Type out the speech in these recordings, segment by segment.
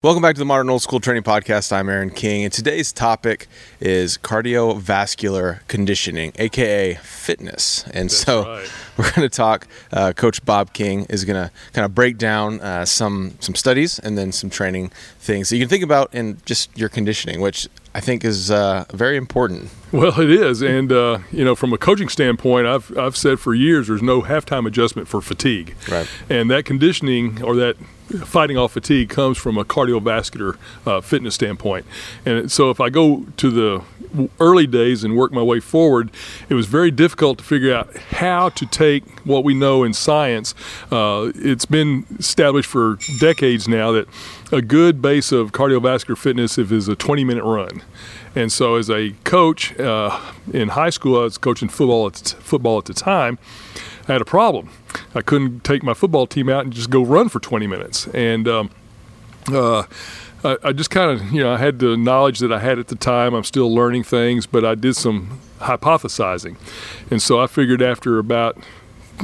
Welcome back to the Modern Old School Training Podcast. I'm Aaron King, and today's topic is cardiovascular conditioning, aka fitness. And That's so right. we're going to talk. Uh, Coach Bob King is going to kind of break down uh, some some studies and then some training things that you can think about in just your conditioning, which I think is uh, very important. Well, it is, and uh, you know, from a coaching standpoint, I've I've said for years there's no halftime adjustment for fatigue, Right. And that conditioning or that fighting off fatigue comes from a cardiovascular uh, fitness standpoint. And so, if I go to the early days and work my way forward, it was very difficult to figure out how to take what we know in science. Uh, it's been established for decades now that a good base of cardiovascular fitness is a 20 minute run. And so, as a coach uh, in high school, I was coaching football at, football at the time. I had a problem. I couldn't take my football team out and just go run for 20 minutes. And um, uh, I, I just kind of, you know, I had the knowledge that I had at the time. I'm still learning things, but I did some hypothesizing. And so I figured after about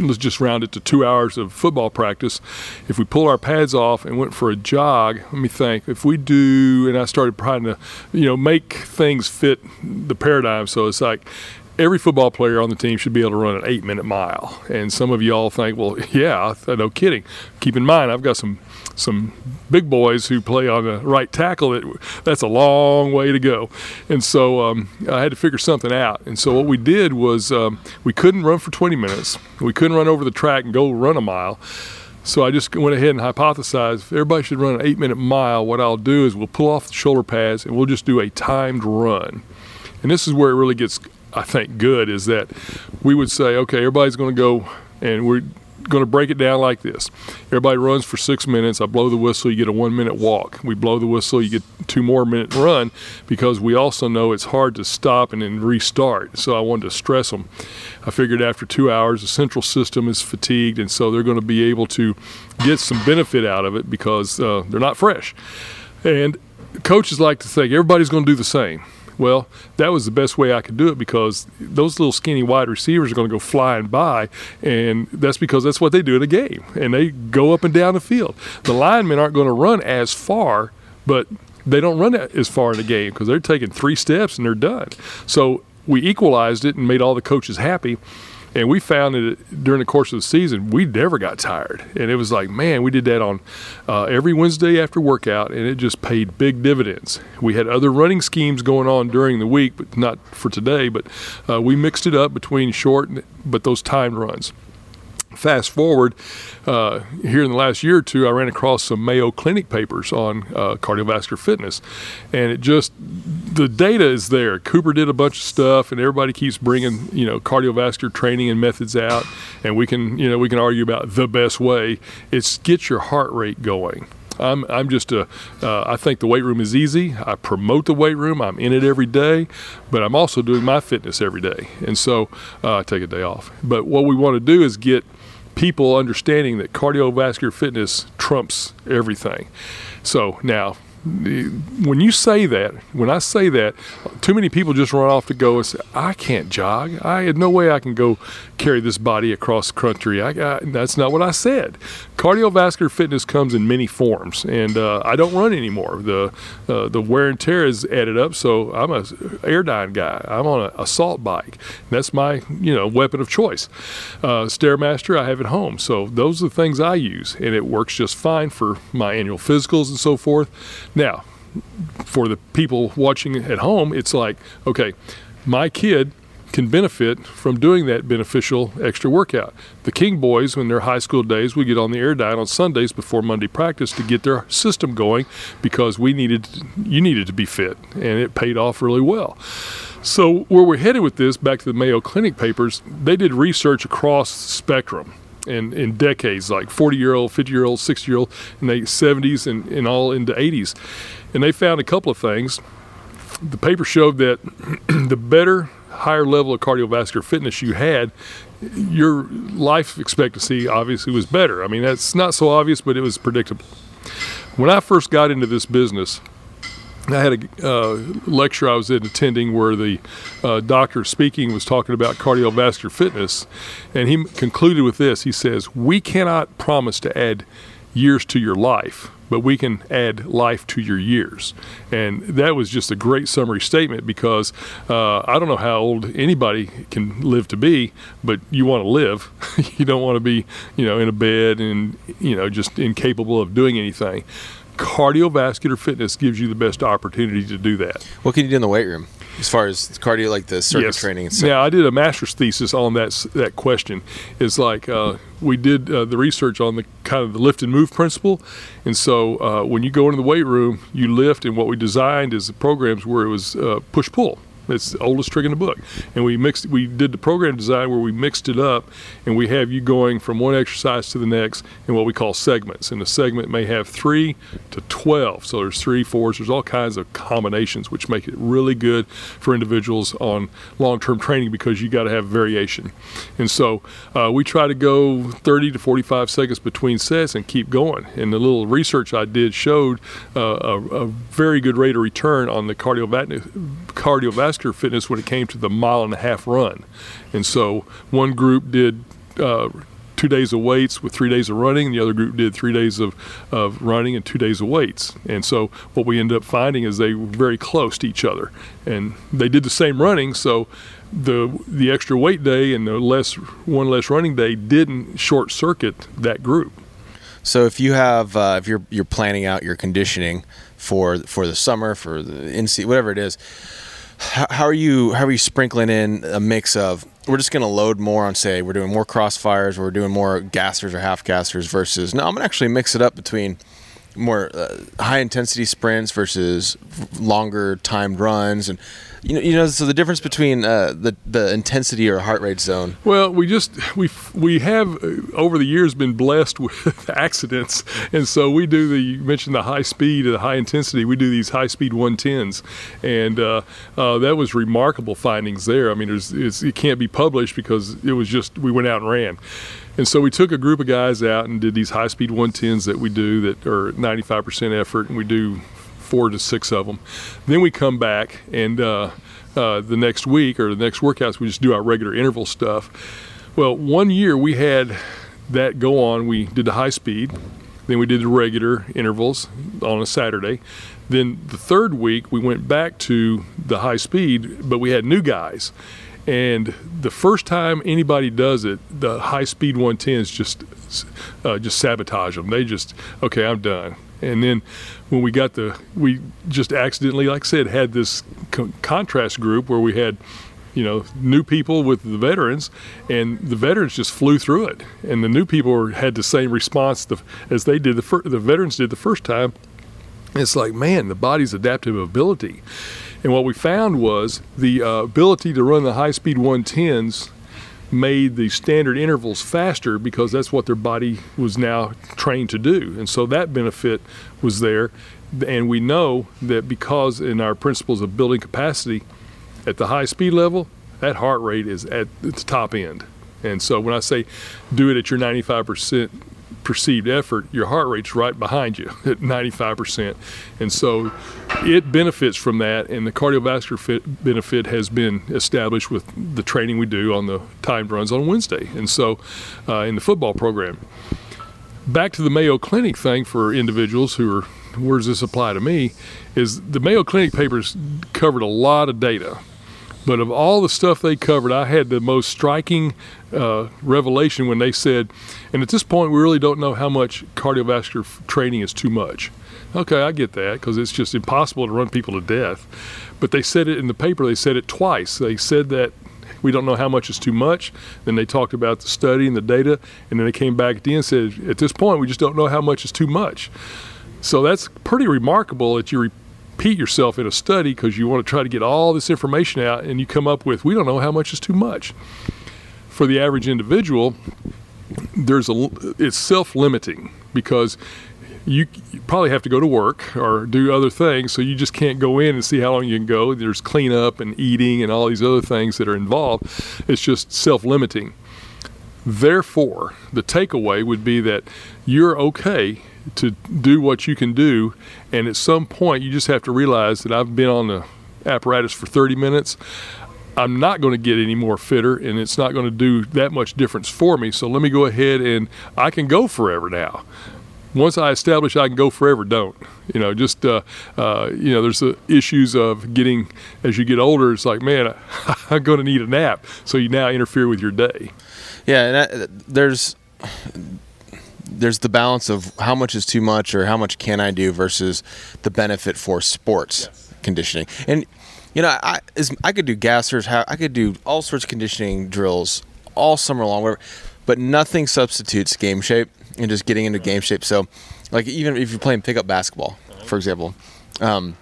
let's just round it to two hours of football practice. If we pull our pads off and went for a jog, let me think. If we do, and I started trying to, you know, make things fit the paradigm. So it's like every football player on the team should be able to run an eight minute mile. And some of you all think, well, yeah, no kidding. Keep in mind, I've got some some big boys who play on the right tackle. That that's a long way to go, and so um, I had to figure something out. And so what we did was um, we couldn't run for 20 minutes. We couldn't run over the track and go run a mile. So I just went ahead and hypothesized if everybody should run an eight minute mile, what I'll do is we'll pull off the shoulder pads and we'll just do a timed run. And this is where it really gets, I think, good is that we would say, okay, everybody's going to go and we're going to break it down like this. Everybody runs for six minutes. I blow the whistle, you get a one minute walk. We blow the whistle, you get two more minute run because we also know it's hard to stop and then restart. So I wanted to stress them. I figured after two hours, the central system is fatigued, and so they're going to be able to get some benefit out of it because uh, they're not fresh. And coaches like to think everybody's going to do the same. Well, that was the best way I could do it because those little skinny wide receivers are going to go flying by, and that's because that's what they do in a game, and they go up and down the field. The linemen aren't going to run as far, but they don't run as far in the game because they're taking three steps and they're done. So we equalized it and made all the coaches happy. And we found that during the course of the season, we never got tired. And it was like, man, we did that on uh, every Wednesday after workout, and it just paid big dividends. We had other running schemes going on during the week, but not for today. But uh, we mixed it up between short, but those timed runs. Fast forward, uh, here in the last year or two, I ran across some Mayo Clinic papers on uh, cardiovascular fitness, and it just the data is there. Cooper did a bunch of stuff, and everybody keeps bringing you know cardiovascular training and methods out, and we can you know we can argue about the best way. It's get your heart rate going. I'm, I'm just a, uh, I think the weight room is easy. I promote the weight room. I'm in it every day, but I'm also doing my fitness every day. And so uh, I take a day off. But what we want to do is get people understanding that cardiovascular fitness trumps everything. So now, when you say that, when I say that, too many people just run off to go and say, "I can't jog. I had no way I can go carry this body across country." I, I, that's not what I said. Cardiovascular fitness comes in many forms, and uh, I don't run anymore. The uh, the wear and tear is added up, so I'm a Airdyne guy. I'm on a assault bike. That's my you know weapon of choice. Uh, Stairmaster I have at home, so those are the things I use, and it works just fine for my annual physicals and so forth. Now, for the people watching at home, it's like, okay, my kid can benefit from doing that beneficial extra workout. The King boys, when they're high school days, would get on the Airdyne on Sundays before Monday practice to get their system going because we needed, you needed to be fit, and it paid off really well. So where we're headed with this, back to the Mayo Clinic papers, they did research across the spectrum in, in decades, like 40 year old, 50 year old, 60 year old, in the 70s and, and all into 80s. And they found a couple of things. The paper showed that the better, higher level of cardiovascular fitness you had, your life expectancy obviously was better. I mean, that's not so obvious, but it was predictable. When I first got into this business, I had a uh, lecture I was in attending where the uh, doctor speaking was talking about cardiovascular fitness, and he concluded with this. He says, "We cannot promise to add years to your life, but we can add life to your years. And that was just a great summary statement because uh, I don't know how old anybody can live to be, but you want to live. you don't want to be, you know, in a bed and, you know, just incapable of doing anything. Cardiovascular fitness gives you the best opportunity to do that. What can you do in the weight room? as far as cardio, like the circuit yes. training. And stuff. Yeah, I did a master's thesis on that that question. It's like uh, we did uh, the research on the kind of the lift and move principle, and so uh, when you go into the weight room, you lift, and what we designed is the programs where it was uh, push pull. It's the oldest trick in the book. And we mixed, we did the program design where we mixed it up, and we have you going from one exercise to the next in what we call segments. And the segment may have three to twelve. So there's three, fours. There's all kinds of combinations, which make it really good for individuals on long-term training because you got to have variation. And so uh, we try to go 30 to 45 seconds between sets and keep going. And the little research I did showed uh, a, a, very good rate of return on the cardiovascular cardiovascular cardiovascular fitness when it came to the mile and a half run. And so one group did uh, two days of weights with three days of running, and the other group did three days of, of running and two days of weights. And so what we ended up finding is they were very close to each other. And they did the same running, so the the extra weight day and the less one less running day didn't short circuit that group. So if you have uh, if you're you're planning out your conditioning for for the summer for the in whatever it is, how, are you how are you sprinkling in a mix of we're just going to load more on say we're doing more crossfires we're doing more gassers or half gassers versus no i'm going to actually mix it up between more uh, high intensity sprints versus longer timed runs and you know, you know, so the difference between uh, the the intensity or heart rate zone. Well, we just we we have uh, over the years been blessed with accidents, and so we do the you mentioned the high speed the high intensity. We do these high speed 110s, and uh, uh, that was remarkable findings there. I mean, it can't be published because it was just we went out and ran. And so we took a group of guys out and did these high speed 110s that we do that are 95% effort, and we do four to six of them. Then we come back and uh, uh, the next week or the next workouts, we just do our regular interval stuff. Well, one year we had that go on. We did the high speed, then we did the regular intervals on a Saturday. Then the third week we went back to the high speed, but we had new guys. And the first time anybody does it, the high speed 110s just uh, just sabotage them. They just okay, I'm done. And then when we got the, we just accidentally, like I said, had this co- contrast group where we had, you know, new people with the veterans, and the veterans just flew through it, and the new people had the same response as they did the fir- the veterans did the first time. It's like, man, the body's adaptive ability. And what we found was the uh, ability to run the high speed 110s made the standard intervals faster because that's what their body was now trained to do. And so that benefit was there. And we know that because in our principles of building capacity at the high speed level, that heart rate is at the top end. And so when I say do it at your 95% perceived effort, your heart rate's right behind you at 95%. And so it benefits from that, and the cardiovascular fit benefit has been established with the training we do on the timed runs on Wednesday. And so uh, in the football program. Back to the Mayo Clinic thing for individuals who are, where does this apply to me? Is the Mayo Clinic papers covered a lot of data but of all the stuff they covered, I had the most striking uh, revelation when they said, and at this point, we really don't know how much cardiovascular f- training is too much. Okay, I get that because it's just impossible to run people to death. But they said it in the paper, they said it twice. They said that we don't know how much is too much. Then they talked about the study and the data, and then they came back at the end and said, at this point, we just don't know how much is too much. So that's pretty remarkable that you repeat yourself in a study because you want to try to get all this information out and you come up with we don't know how much is too much. For the average individual there's a it's self-limiting because you, you probably have to go to work or do other things so you just can't go in and see how long you can go. There's cleanup and eating and all these other things that are involved. It's just self-limiting. Therefore the takeaway would be that you're okay to do what you can do. And at some point, you just have to realize that I've been on the apparatus for 30 minutes. I'm not going to get any more fitter, and it's not going to do that much difference for me. So let me go ahead and I can go forever now. once I establish I can go forever, don't. You know, just uh, uh, you know, there's the issues of getting as you get older. It's like, man, I'm going to need a nap, so you now interfere with your day. Yeah, and that, there's there's the balance of how much is too much or how much can I do versus the benefit for sports yes. conditioning. And you know, I is, I could do gassers, I could do all sorts of conditioning drills all summer long, but nothing substitutes game shape and just getting into game shape. So, like even if you're playing pickup basketball, for example, um,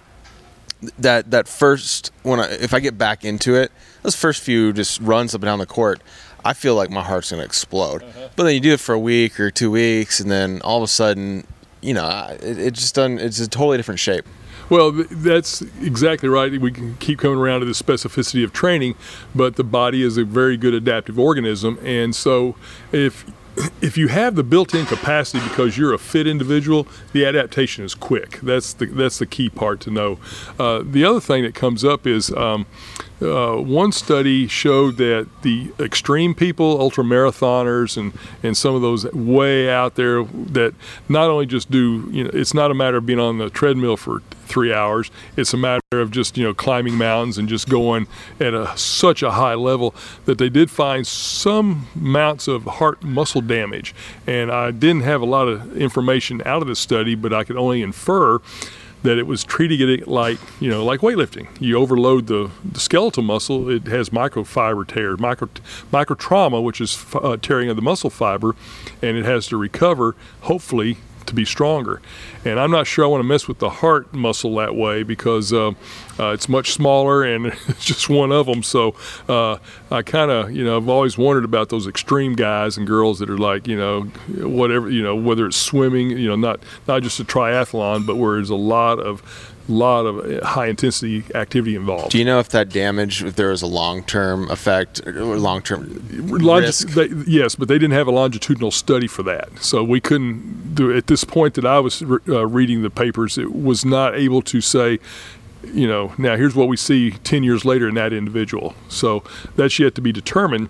that that first when I, if I get back into it, those first few just runs up and down the court, I feel like my heart's gonna explode. Uh-huh. But then you do it for a week or two weeks, and then all of a sudden, you know, it, it just done. It's a totally different shape. Well, that's exactly right. We can keep coming around to the specificity of training, but the body is a very good adaptive organism, and so if if you have the built-in capacity because you're a fit individual, the adaptation is quick. That's the that's the key part to know. Uh, the other thing that comes up is um, uh, one study showed that the extreme people, ultra marathoners, and and some of those way out there that not only just do you know it's not a matter of being on the treadmill for three hours. It's a matter of just you know climbing mountains and just going at a such a high level that they did find some amounts of heart muscle damage. And I didn't have a lot of information out of this study, but I could only infer that it was treating it like you know like weightlifting. You overload the, the skeletal muscle, it has microfiber tears, micro micro trauma, which is uh, tearing of the muscle fiber, and it has to recover. Hopefully, to be stronger. And I'm not sure I want to mess with the heart muscle that way because uh, uh, it's much smaller and it's just one of them. So uh, I kind of, you know, I've always wondered about those extreme guys and girls that are like, you know, whatever, you know, whether it's swimming, you know, not not just a triathlon, but where there's a lot of lot of uh, high intensity activity involved. Do you know if that damage, if there was a long term effect or long term risk? They, yes, but they didn't have a longitudinal study for that, so we couldn't do. At this point that I was uh, reading the papers, it was not able to say. You know, now here's what we see 10 years later in that individual. So that's yet to be determined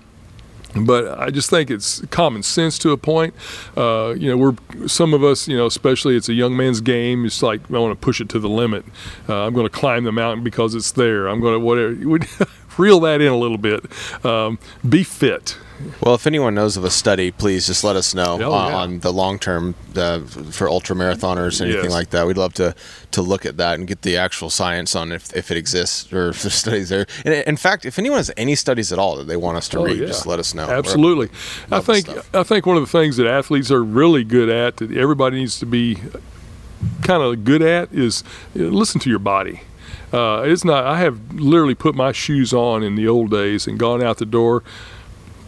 but I just think it's common sense to a point. Uh, you know, we're some of us, you know, especially it's a young man's game. It's like I want to push it to the limit. Uh, I'm going to climb the mountain because it's there. I'm going to whatever. reel that in a little bit. Um, be fit. Well, if anyone knows of a study, please just let us know oh, uh, yeah. on the long term uh, for ultra marathoners, or anything yes. like that. We'd love to to look at that and get the actual science on if, if it exists or if there's studies there. And in fact, if anyone has any studies at all that they want us to oh, read, yeah. just let us know. Absolutely. I think I think one of the things that athletes are really good at that everybody needs to be kind of good at is listen to your body. Uh, it's not. I have literally put my shoes on in the old days and gone out the door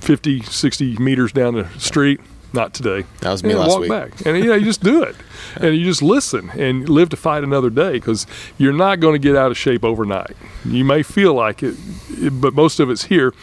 50, 60 meters down the street. Not today. That was me and last walk week. back, and you know, you just do it, and you just listen and live to fight another day because you're not going to get out of shape overnight. You may feel like it, but most of it's here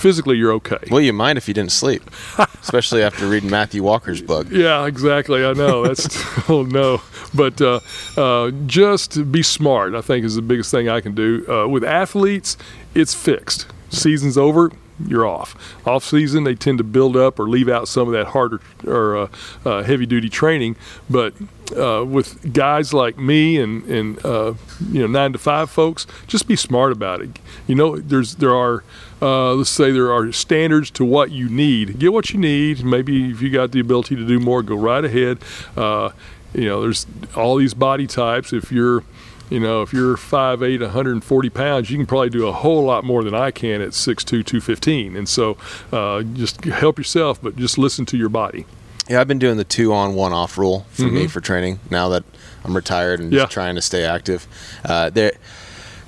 physically you're okay. Well, you mind if you didn't sleep, especially after reading Matthew Walker's book. Yeah, exactly. I know that's oh no, but uh, uh, just be smart. I think is the biggest thing I can do uh, with athletes. It's fixed. Season's over you're off. Off season, they tend to build up or leave out some of that harder or uh, uh, heavy duty training. But uh, with guys like me and and uh, you know nine to five folks, just be smart about it. You know, there's there are. Uh, let's say there are standards to what you need. Get what you need. Maybe if you got the ability to do more, go right ahead. Uh, you know, there's all these body types. If you're you know, if you're 5'8", 140 pounds, you can probably do a whole lot more than I can at 6'2", 215. And so uh, just help yourself, but just listen to your body. Yeah, I've been doing the two on, one off rule for mm-hmm. me for training now that I'm retired and yeah. trying to stay active. Uh, there,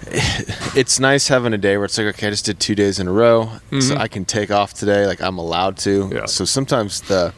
it's nice having a day where it's like, okay, I just did two days in a row, mm-hmm. so I can take off today. Like I'm allowed to. Yeah. So sometimes the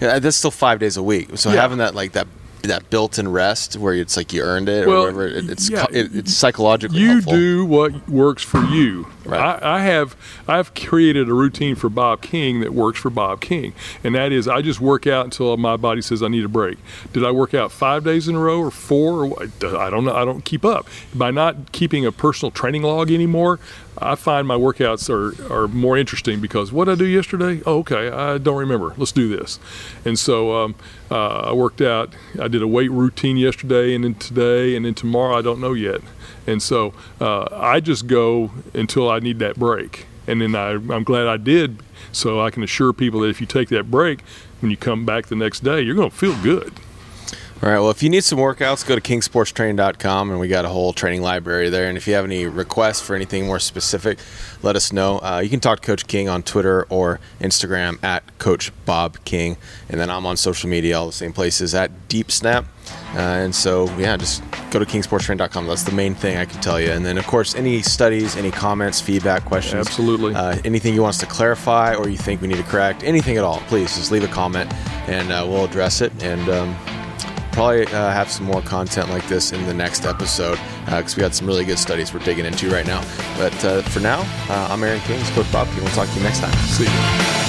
yeah, that's still five days a week. So yeah. having that like that that built-in rest where it's like you earned it Well, or whatever. It, it's yeah. it, it's psychologically you helpful. do what works for you. Right. I, I have I've created a routine for Bob King that works for Bob King, and that is I just work out until my body says I need a break. Did I work out five days in a row or four? Or? I don't know. I don't keep up by not keeping a personal training log anymore. I find my workouts are, are more interesting because what I do yesterday? Oh, okay, I don't remember. Let's do this. And so um, uh, I worked out. I did a weight routine yesterday, and then today, and then tomorrow. I don't know yet. And so uh, I just go until I need that break. And then I, I'm glad I did, so I can assure people that if you take that break, when you come back the next day, you're going to feel good. All right. Well, if you need some workouts, go to kingsportstraining.com and we got a whole training library there. And if you have any requests for anything more specific, let us know. Uh, you can talk to Coach King on Twitter or Instagram at Coach Bob King. And then I'm on social media, all the same places at Deep Snap. Uh, and so, yeah, just go to kingsportstraining.com. That's the main thing I can tell you. And then, of course, any studies, any comments, feedback, questions. Absolutely. Uh, anything you want us to clarify or you think we need to correct, anything at all, please just leave a comment and uh, we'll address it. And, um, probably uh, have some more content like this in the next episode because we got some really good studies we're digging into right now. But uh, for now, uh, I'm Aaron King, Coach Bob. And we'll talk to you next time. See you.